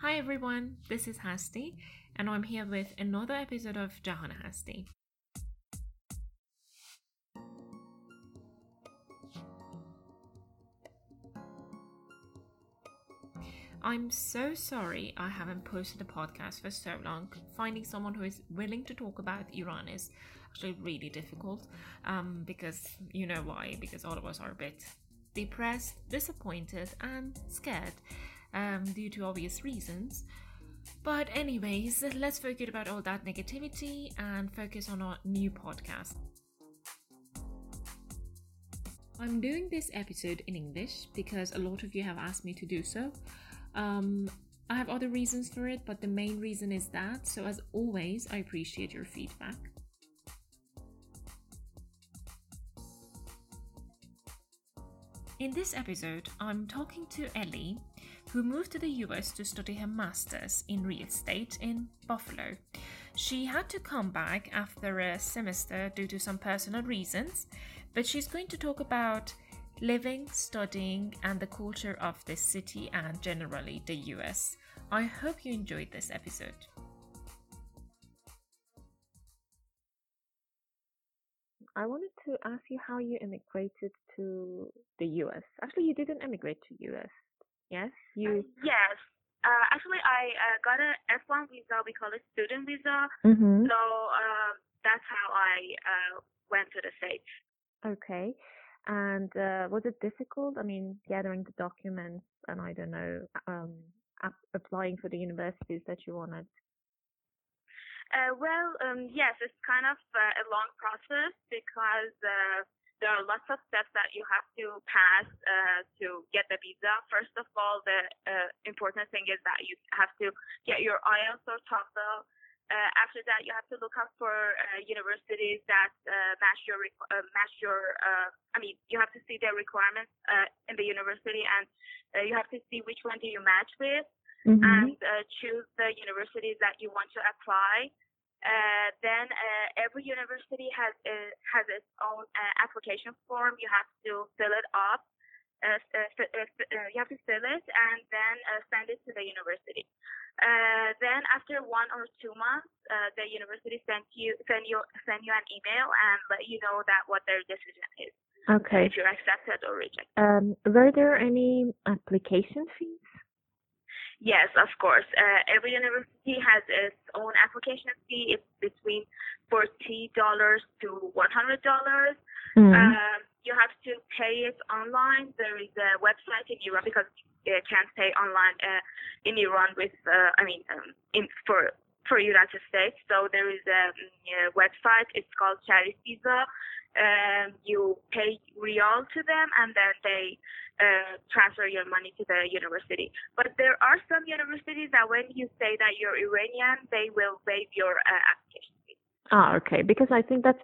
Hi everyone, this is Hasti, and I'm here with another episode of Jahan Hasti. I'm so sorry I haven't posted a podcast for so long. Finding someone who is willing to talk about Iran is actually really difficult um, because you know why, because all of us are a bit depressed, disappointed, and scared um, due to obvious reasons. But, anyways, let's forget about all that negativity and focus on our new podcast. I'm doing this episode in English because a lot of you have asked me to do so. Um, I have other reasons for it, but the main reason is that. So, as always, I appreciate your feedback. In this episode, I'm talking to Ellie, who moved to the US to study her master's in real estate in Buffalo. She had to come back after a semester due to some personal reasons, but she's going to talk about living, studying, and the culture of this city and generally the US. I hope you enjoyed this episode. I wanted to ask you how you immigrated to the US. Actually, you didn't immigrate to US. Yes, you. Uh, yes. Uh, actually, I uh, got a F1 visa. We call it student visa. Mm-hmm. So uh, that's how I uh, went to the States. Okay. And uh, was it difficult? I mean, gathering the documents and I don't know, um, ap- applying for the universities that you wanted. Uh, well, um, yes, it's kind of uh, a long process because uh, there are lots of steps that you have to pass uh, to get the visa. First of all, the uh, important thing is that you have to get your IELTS or TOEFL. Uh, after that, you have to look up for uh, universities that uh, match your uh, match your. Uh, I mean, you have to see their requirements uh, in the university, and uh, you have to see which one do you match with, Mm-hmm. and uh, choose the universities that you want to apply. Uh, then uh, every university has uh, has its own uh, application form. You have to fill it up. Uh, uh, you have to fill it and then uh, send it to the university. Uh, then after one or two months, uh, the university send you send you send you an email and let you know that what their decision is. Okay. If you're accepted or rejected. Um, were there any application fees? Yes, of course. Uh, every university has its own application fee. It's between forty dollars to one hundred dollars. Mm. Um, you have to pay it online. There is a website in Iran because you can't pay online uh, in Iran with, uh, I mean, um, in for for United States. So there is a, mm, a website. It's called Charity Visa. Um, you pay real to them, and then they uh, transfer your money to the university. But there are some universities that when you say that you're Iranian, they will waive your uh, application fee. Ah, okay. Because I think that's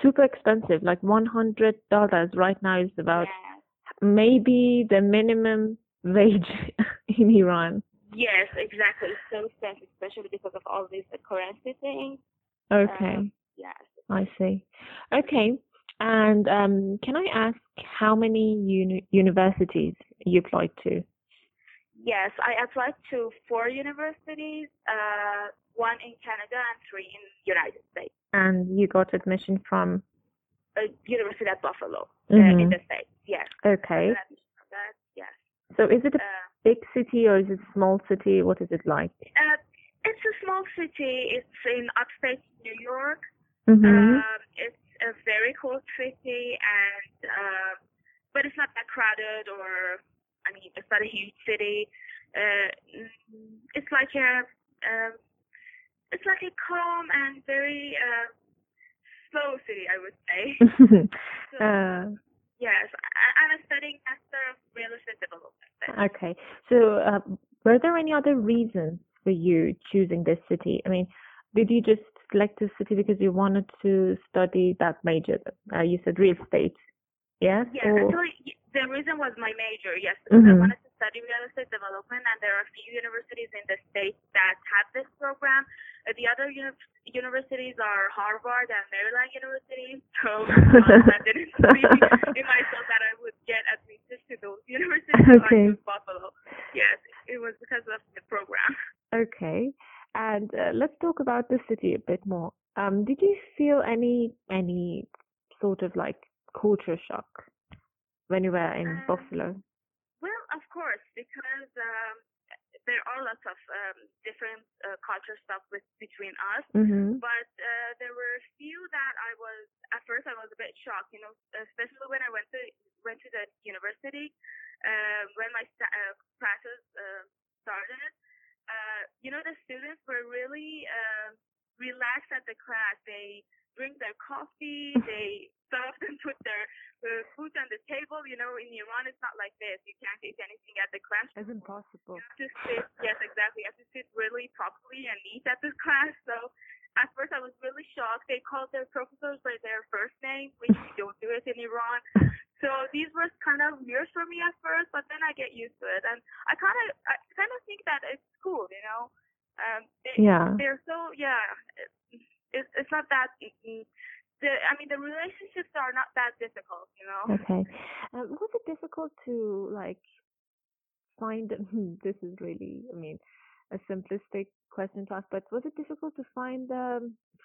super expensive. Like one hundred dollars right now is about Yeah. maybe the minimum wage in Iran. Yes, exactly. It's so expensive, especially because of all these uh, currency things. Okay, Um, yes. I see. Okay, and um, can I ask how many uni- universities you applied to? Yes, I applied to four universities, uh, one in Canada and three in United States. And you got admission from? Uh, University at Buffalo uh, Mhm. in the States. Yes. Okay. Yes. So is it a Uh, big city or is it a small city? What is it like? uh, it's a small city. It's in upstate New York. Mm-hmm. Um, it's a very cool city, and um, but it's not that crowded, or I mean, it's not a huge city. Uh, it's like a, um, it's like a calm and very uh, slow city, I would say. So, uh, yes, I- I'm studying Master of Real Estate Development. okay. So uh, were there any other reasons for you choosing this city? I mean, did you just select this city because you wanted to study that major? Uh, you said real estate. Yes? Yeah, Or- actually, the reason was my major. Yes, because I wanted to study real estate development, and there are a few universities in the state that have this program. The other uni- universities are Harvard and Maryland universities. So uh, I didn't see in myself that I would get admitted to those universities. Okay. Buffalo. Yes, it was because of the program. Okay. And uh, let's talk about the city a bit more. Um, did you feel any any sort of like culture shock when you were in Um, Buffalo? Well, of course, because um, there are lots of um, different uh, culture stuff with between us. Mm-hmm. But uh, there were a few that I was at first I was a bit shocked, you know, especially when I went to went to the university uh, when my sta- uh, classes uh, started. Uh, you know, the students were really uh, relaxed at the class. They drink their coffee. They some of them put their uh, food on the table. You know, in Iran it's not like this. You can't eat anything at the class. It's impossible. You have to sit, yes, exactly. You have to sit really properly and eat at the class. So at first I was really shocked. They called their professors by their first name, which we don't do it in Iran. So these were kind of weird for me at first, but then I get used to it, and I kind of, I kind of think that it's cool, you know. Um, they, Yeah. they're so yeah. It's it's not that. The I mean the relationships are not that difficult, you know. Okay. Um, was it difficult to like find? This is really, I mean, a simplistic question to ask, but was it difficult to find a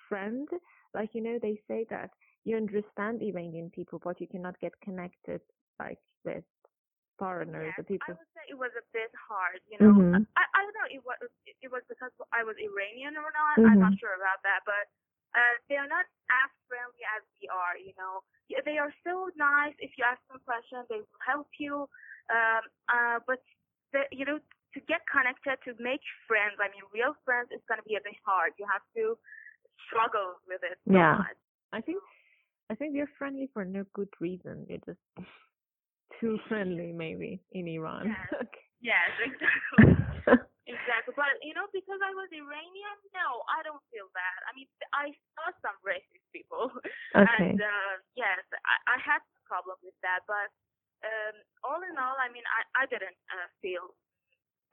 friend? Like you know, they say that you understand Iranian people, but you cannot get connected like with foreigners Yes, or people. I would say it was a bit hard, you know. Mhm. I, I don't know it was it was because I was Iranian or not. I'm not Mhm. sure about that, but uh, they are not as friendly as we are. You know, they are so nice. If you ask them questions, they will help you. Um, uh, but the, you know, to get connected, to make friends, I mean, real friends, is going to be a bit hard. You have to struggle with it. So Yeah. much. I think I think you're friendly for no good reason. You're just too friendly, maybe in Iran. Yes. Yes, exactly. Exactly, but you know, because I was Iranian, no, I don't feel bad. I mean, I saw some racist people, okay. and uh, yes, I, I had a problem with that. But um, all in all, I mean, I, I didn't uh, feel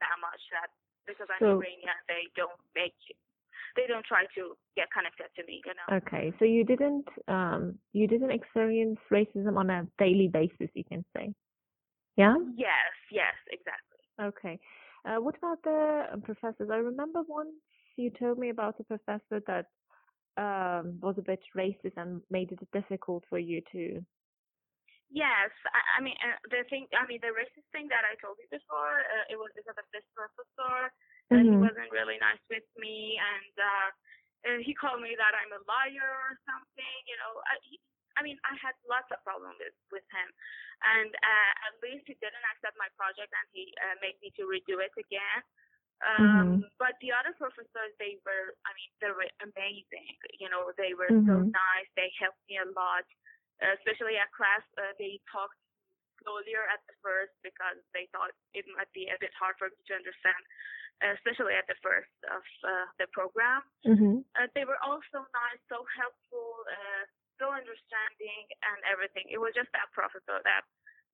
that much that because I'm So- Iranian, they don't make, they don't try to get connected to me. You know. Okay, so you didn't um you didn't experience racism on a daily basis, you can say. Yeah? Yes, yes, exactly. Okay. Uh, what about the uh, professors? I remember once you told me about a professor that um was a bit racist and made it difficult for you to Yes, I, I mean uh, the thing. I mean the racist thing that I told you before. Uh, it was because of this professor. Uh, He wasn't really nice with me, and uh, uh, he called me that I'm a liar or something. You know, I, he, I mean I had lots of problems with with him, and uh, at least he didn't accept my project, and he uh, made me to redo it again. Um, But the other professors, they were, I mean, they were amazing. You know, they were so Mhm. nice. They helped me a lot, uh, especially at class. Uh, they talked slowlier at the first because they thought it might be a bit hard for me to understand, especially at the first of uh, the program. Mhm. Uh, they were all so nice, so helpful, uh, so understanding, and everything. It was just that professor that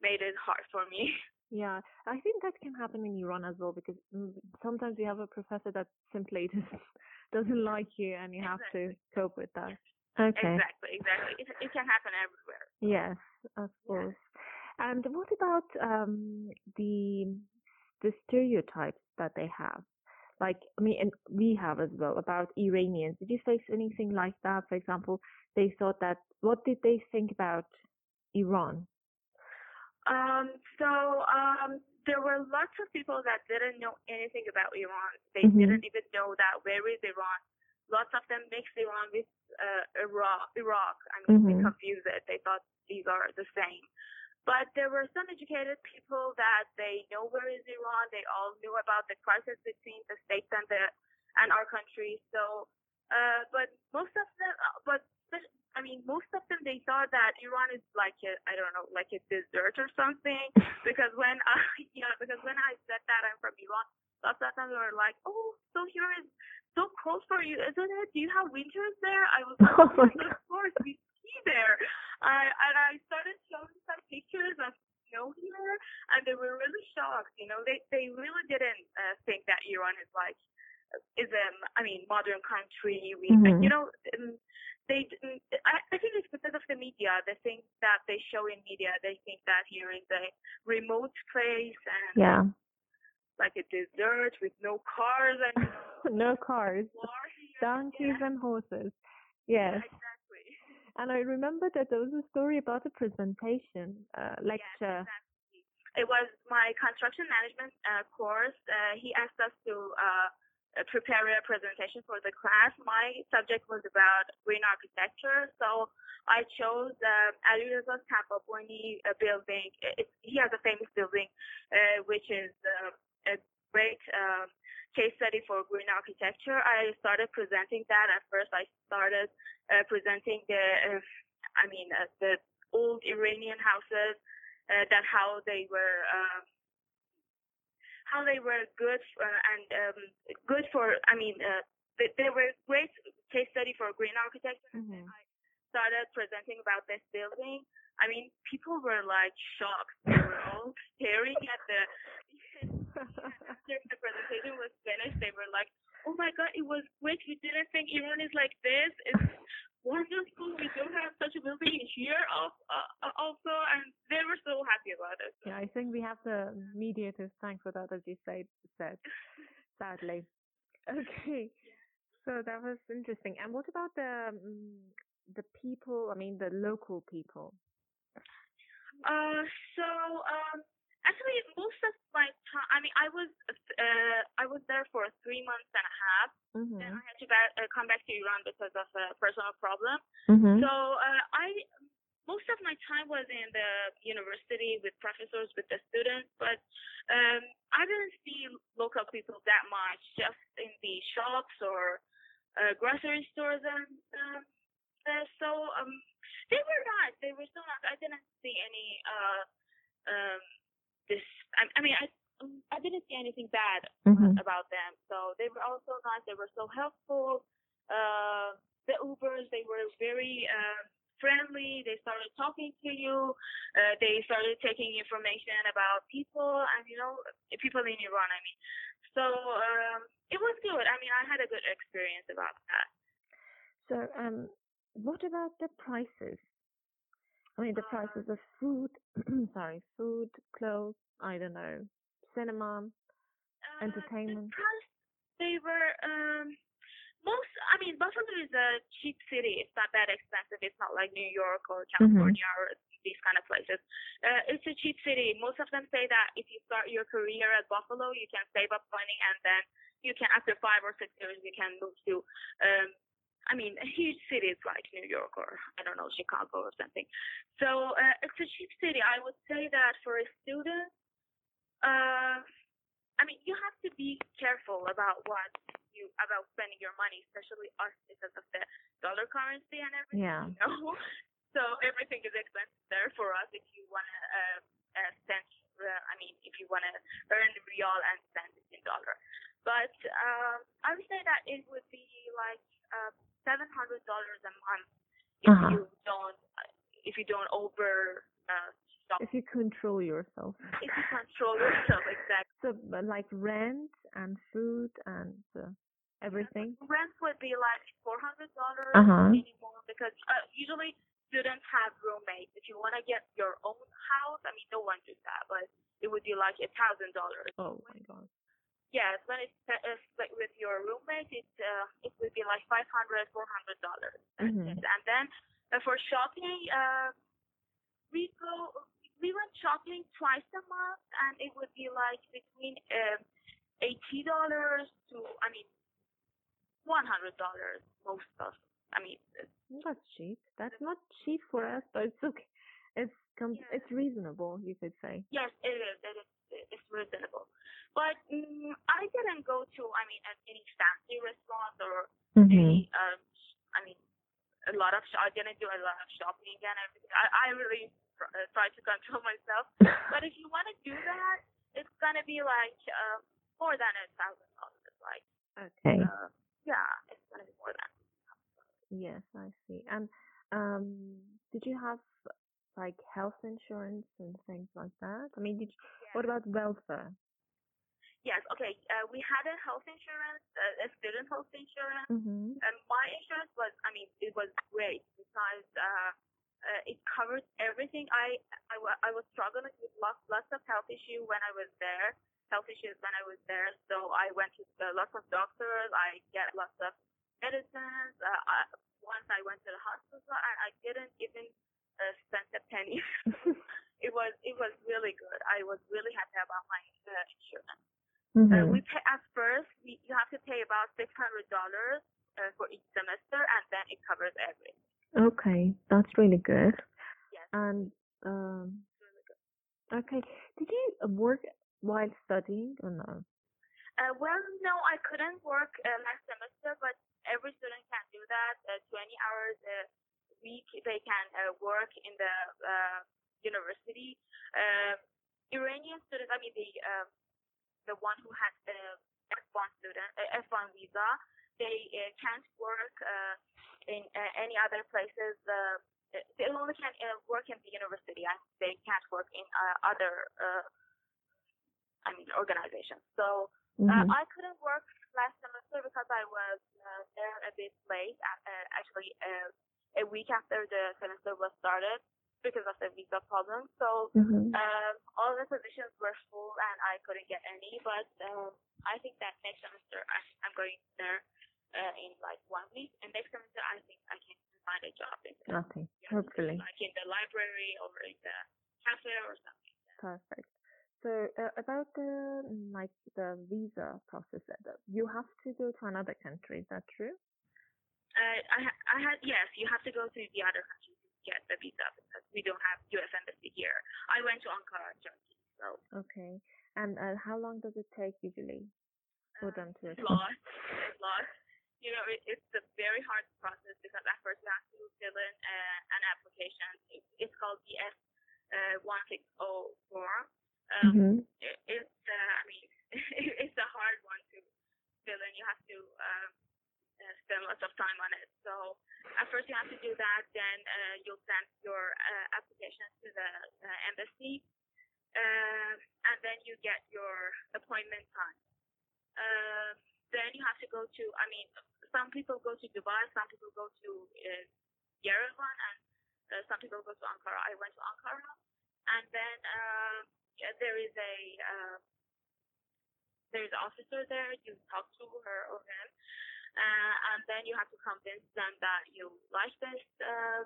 made it hard for me. Yeah, I think that can happen in Iran as well because mm, sometimes you have a professor that simply doesn't doesn't like you and you have to cope with that. Okay. Exactly, exactly. It, it can happen everywhere. Yes, of course. And what about um the the stereotypes that they have? Like, I mean, and we have as well about Iranians. Did you face anything like that? For example, they thought that. What did they think about Iran? Um, so um, there were lots of people that didn't know anything about Iran. They Mhm. didn't even know that where is Iran. Lots of them mixed Iran with uh, Iraq. Iraq. I mean, they Mhm. confused it. They thought these are the same. But there were some educated people that they know where is Iran. They all knew about the crisis between the states and the and our country. So, uh, but most of them, uh, but I mean, most of them they thought that Iran is like a I don't know, like a dessert or something. Because when I yeah, because when I said that I'm from Iran, lots of them were like, oh, so here is so cold for you, isn't it? Do you have winters there? I was like, Oh of course, we there. I and I started showing some pictures of snow here, and they were really shocked. You know, they they really didn't uh, think that Iran is like is um I mean modern country. We Mhm. you know. Um, they, I, I think it's because of the media. The things that they show in media, they think that here is a remote place, and Yeah. like a desert with no cars and no cars, donkeys yeah. and horses. Yeah, Yes. exactly. And I remember that there was a story about a presentation, uh, lecture. Yes, exactly. It was my construction management uh, course. Uh, he asked us to uh, uh, prepare a presentation for the class. My subject was about green architecture, so I chose uh, Alireza Taghaboni uh, building. It, he has a famous building, uh, which is a great case study for green architecture. I started presenting that. At first, I started uh, presenting the, uh, I mean, uh, the old Iranian houses, uh, that how they were. Um, how they were good for, and um, good for. I mean, uh, they, they were great case study for green architecture. Mhm. I started presenting about this building. I mean, people were like shocked. They were all staring at the. After the presentation was finished, they were like, "Oh my God, it was great! We didn't think Iran is like this. It's wonderful. We don't have such a building here uh, uh, also," and they were so happy about it. Yeah, I think we have the media to thank for that, as you say, said, sadly. Okay, so that was interesting. And what about the um, the people? I mean, the local people. Uh, so um, actually, most of my time, I mean, I was uh, I was there for three months and a half. Then Mm-hmm. I had to ba- uh, come back to Iran because of a personal problem. Mm-hmm. So uh, I most of my time was in the university with professors, with the students, but um, I didn't see local people that much, just in the shops or uh, grocery stores, and um, uh, so um, they were nice. They were so nice. I didn't see any uh, um, this. I, I mean, I I didn't see anything bad Mm-hmm. about them. So they were also nice. They were so helpful. Uh, the Ubers, they were very uh, friendly. They started talking to you. Uh, they started taking information about people and you know people in Iran. I mean, so um, it was good. I mean, I had a good experience about that. So, um, what about the prices? I mean, the prices of food. sorry, food, clothes. I don't know, cinema. Uh, Entertainment. The price, they were um, most. I mean, Buffalo is a cheap city. It's not that expensive. It's not like New York or California or these kind of places. Uh, it's a cheap city. Most of them say that if you start your career at Buffalo, you can save up money and then you can, after five or six years, you can move to. Um, I mean, a huge cities like New York or I don't know Chicago or something. So uh, it's a cheap city. I would say that for a student, uh, I mean, you have to be careful about what you about spending your money, especially us because of the dollar currency and everything. Yeah. You know? so everything is expensive there for us if you want to uh, uh, spend. Uh, I mean, if you want to earn real and spend it in dollar. But um, I would say that it would be like uh, seven hundred dollars a month if Uh-huh. you don't if you don't over uh, stop If you control yourself. if you control yourself exactly. So, like rent and food and uh, everything. Rent would be like four hundred dollars Uh-huh. minimum because uh, usually students have roommates. If you want to get your own house, I mean, no one does that, but it would be like a thousand dollars. Oh my god. Yes, when it's uh, uh, split with your roommate, it uh, it would be like five hundred, four hundred dollars. Mhm. And then uh, for shopping, uh, we go we went shopping twice a month, and it would be like between um, eighty dollars to I mean one hundred dollars most of. I mean, That's cheap. That's not cheap for us, but it's okay. It's com- Yeah. it's reasonable, you could say. Yes, it is. It is. It's reasonable. But mm I didn't go to, I mean, any fancy restaurants or any, um, I mean, a lot of, I didn't do a lot of shopping and everything. I, I really tr- uh, try to control myself. But if you want to do that, it's going to be like uh, more than a thousand dollars. Like, Okay. uh, yeah, it's going to be more than. Yes, I see. And um, did you have like health insurance and things like that? I mean, did you, what about welfare? Yes, okay. Uh, we had a health insurance, uh, a student health insurance. Mm-hmm. Um, my insurance was, I mean, it was great because uh, uh, it covered everything. I, I was struggling with lots, lots of health issue when I was there. health issues when I was there, so I went to uh, lots of doctors. I get lots of medicines. Uh, I, once I went to the hospital, and I didn't even uh, spend a penny. it was it was really good. I was really happy about my uh, insurance. Mm-hmm. Uh, we pay at first. We, you have to pay about six hundred dollars uh, for each semester, and then it covers everything. Okay, that's really good. Yes, And um, really good. okay, did you work while studying or no? Uh, well, no, I couldn't work uh, last semester, but every student can do that. Uh, 20 hours a week they can uh, work in the uh, university. Iranian students, I mean the uh, the one who has the F1 student, uh, F1 visa, they uh, can't work uh, in uh, any other places. Uh, they only can uh, work in the university, and they can't work in uh, other, uh, I mean, organizations. So uh, Mhm. I couldn't work last semester because I was uh, there a bit late, actually uh, a week after the semester was started because of the visa problem. So Mhm. um, all the positions were full and I couldn't get any. But um, I think that next semester I, I'm going there uh, in like one week, and next semester I think I can find a job in the, Okay, hopefully. like in the library or in the cafe or something. Perfect. So uh, about the mm, like the visa process, uh, you have to go to another country. Is that true? Uh, I, ha- I had yes, you have to go to the other country get the visa because we don't have U.S. embassy here. I went to Ankara, Turkey, so Okay. And uh, how long does it take usually for uh, them to it's lost. It's lost. You know, it, it's a very hard process because at first you have to fill in uh, an application. It, it's called the S uh, one six zero form. Um, Mhm. it, it's uh, I mean it's a hard one to fill in. You have to um, uh, spend lots of time on it. So at first you have to do that. Then uh, you'll send your uh, application to the uh, embassy, uh, and then you get your appointment time. Uh, then you have to go to. I mean, some people go to Dubai, some people go to uh, Yerevan, and some people go to Ankara. I went to Ankara, and then there is a there is an officer there. You talk to her or him, uh, and then you have to convince them that you like this uh,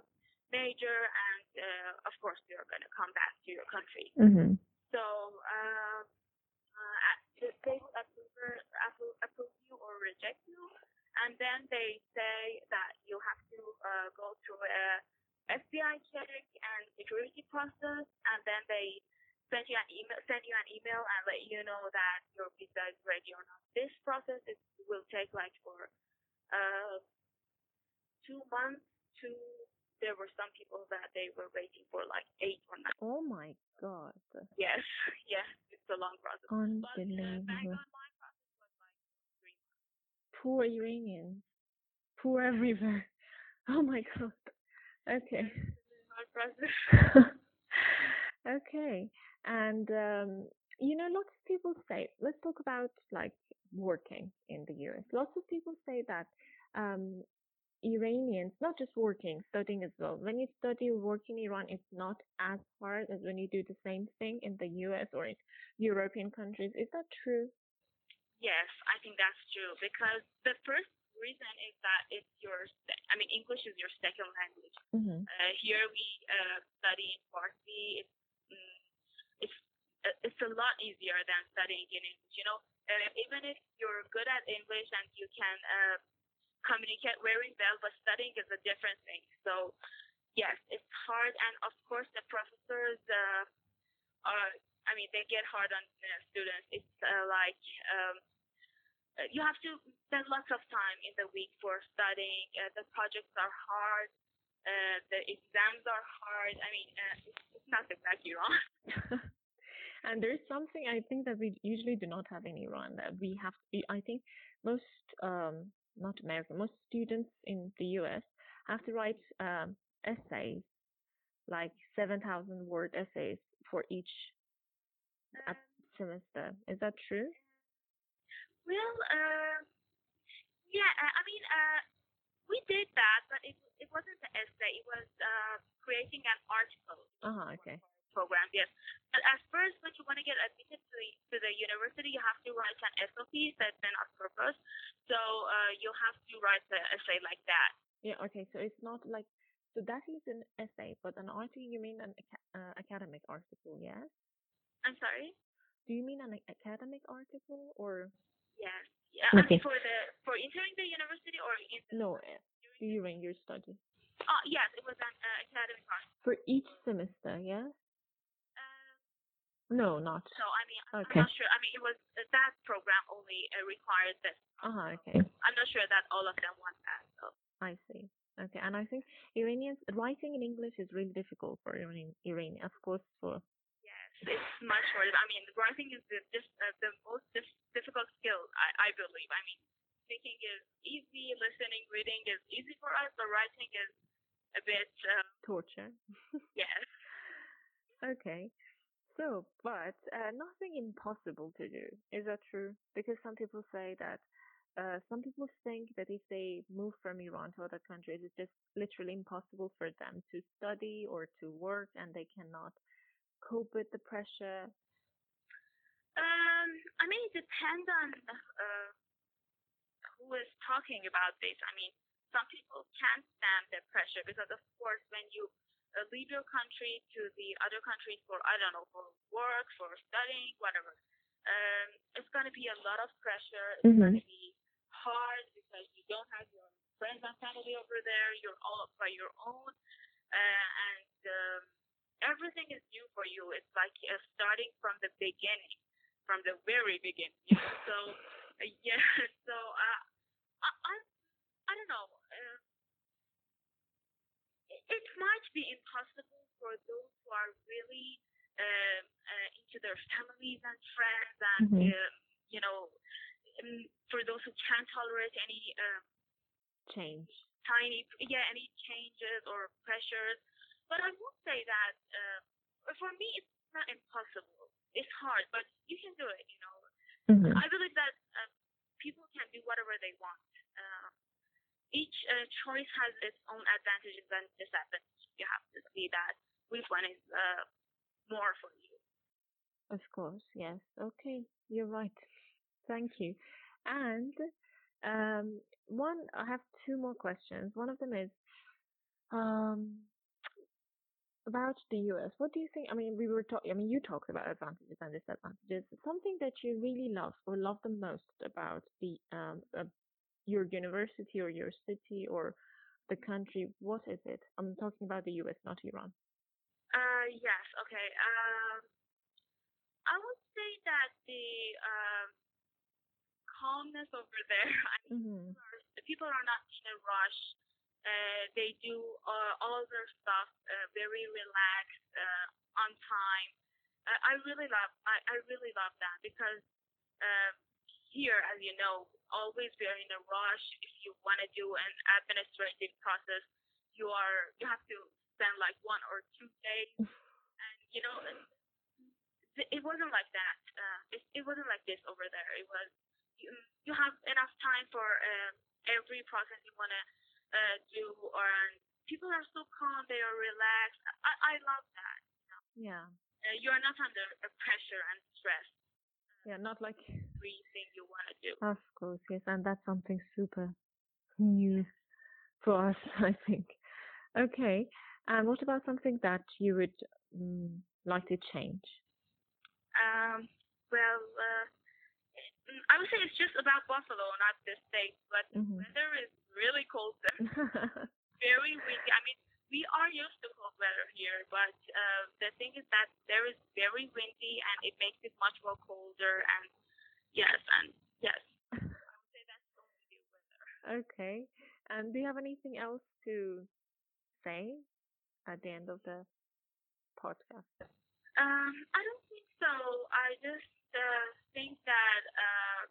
major, and uh, of course you're going to come back to your country. Mhm. So uh, uh, they will approve, approve, approve you or reject you, and then they say that you have to uh, go through a FBI check and security process, and then they send you an email, send you an email, and let you know that your visa is ready or not. This process is, will take like for uh, two months to. There were some people that they were waiting for like eight or nine. Oh my god. Yes, yes, it's a long process. But uh, back Unbelievable. process was like three months. Poor Iranians. Poor everywhere. Oh my god. Okay. Okay. And um, you know, lots of people say, let's talk about like working in the US. Lots of people say that um, Iranians, not just working, studying as well. When you study or work in Iran, it's not as hard as when you do the same thing in the US or in European countries. Is that true? Yes, I think that's true because the first reason is that it's your, I mean, English is your second language. Mm-hmm. Uh, here we uh, study in Farsi. It's it's uh, a lot easier than studying in English. You know, uh, even if you're good at English and you can uh, communicate very well, but studying is a different thing. So yes, it's hard, and of course the professors uh, are. I mean, they get hard on uh, students. It's uh, like um, you have to spend lots of time in the week for studying. Uh, the projects are hard. Uh, the exams are hard. I mean, uh, it's, it's not exactly wrong. and there's something I think that we usually do not have in Iran that we have to I think most um not American, most students in the US have to write um essays, like seven thousand word essays for each ap- semester. Is that true? Well, uh, yeah, uh, I mean, uh, we did that, but it it wasn't an essay. It was uh, creating an article. Uh-huh, okay. Programs, yes. But at first, when you want to get admitted to the, to the university, you have to write an SOP, statement of purpose. So uh, you have to write an essay like that. Yeah. Okay. So it's not like so that is an essay, but an article. You mean an uh, academic article? Yes. I'm sorry. Do you mean an academic article or Yes. Yeah. I Okay. mean, for the for entering the university or in no uh, during your study Oh yes, it was an uh, academic article. for each semester? Yes. No, not. so I mean, I'm not sure. I mean, it was uh, that program only uh, required this. Uh huh. Okay. I'm not sure that all of them want that. So I see. Okay, and I think Iranians writing in English is really difficult for Iranian. Iranian, of course, for yes, it's much more. I mean, writing is the just uh, the most dif- difficult skill. I I believe. I mean, speaking is easy, listening, reading is easy for us, but writing is a bit. Uh, torture. yes. Okay. So, but uh, nothing impossible to do. Is that true? Because some people say that. Uh, some people think that if they move from Iran to other countries, it's just literally impossible for them to study or to work, and they cannot cope with the pressure. Um, I mean, it depends on uh, who is talking about this. I mean, some people can't stand the pressure because, of course, when you leave your country to the other countries for, I don't know, for work, for studying, whatever, um, it's going to be a lot of pressure. It's Mhm. to be hard because you don't have your friends and family over there. You're all by your own. Uh, and um, everything is new for you. It's like uh, starting from the beginning from the very beginning. You know? So uh, yeah, so uh, I, I I don't know. Uh, it, might be impossible for those who are really um, uh, into their families and friends, and Mhm. um, you know, um, for those who can't tolerate any um, Change. tiny, yeah, any changes or pressures. But I would say that uh, for me, it's not impossible. It's hard, but you can do it. You know, hmm I believe that uh, people can do whatever they want. Each uh, choice has its own advantages and disadvantages. You have to see that which one is uh, more for you. Of course, yes. Okay, you're right. Thank you. And um, one, I have two more questions. One of them is um, about the US. What do you think? I mean, we were talking. I mean, you talked about advantages and disadvantages. Something that you really love or love the most about the um, uh, your university or your city or the country. What is it? I'm talking about the US, not Iran. Uh, yes. Okay. Um, I would say that the um, calmness over there. I mean, hmm the people are not in a rush. Uh, they do uh, all their stuff uh, very relaxed, uh, on time. Uh, I really love. I, I really love that because um, here, as you know, always we are in a rush. If you want to do an administrative process, you are you have to spend like one or two days, and you know, it, it wasn't like that. Uh, it, it wasn't like this over there. It was you, you have enough time for um, every process you want to uh, do, or people are so calm, they are relaxed. I, I love that. Yeah. Uh, you are not under uh, pressure. Yeah, not like Everything you want to do. Of course, yes, and that's something super new for us, I think. Okay, and what about something that you would mm, like to change? Um, well, uh, mm, I would say it's just about Buffalo, not the state, but the Mhm. weather is really cold there. very windy. I mean, we are used to cold weather here, but uh, the thing is that there is very windy and it makes it much more colder. And yes, and yes, I would say that's the only weather. okay, and do you have anything else to say at the end of the podcast? Um, I don't think so. I just uh, think that uh,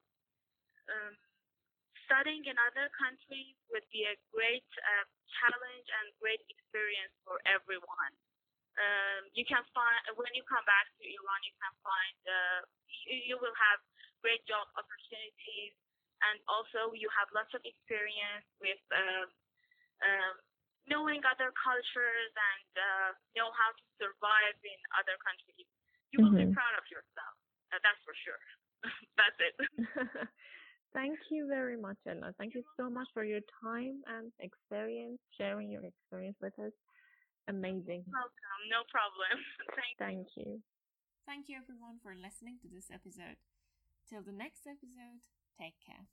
um, studying in other countries would be a great uh, challenge and great experience for everyone. Um, you can find when you come back to Iran, you can find uh, you, you will have great job opportunities, and also you have lots of experience with um, um, knowing other cultures and uh, know how to survive in other countries, you will Mhm. be proud of yourself. Uh, that's for sure. that's it. Thank you very much, Ella. Thank you so much for your time and experience, sharing your experience with us. Amazing. Welcome. No problem. Thank Thank you. Thank you everyone for listening to this episode. Till the next episode, take care.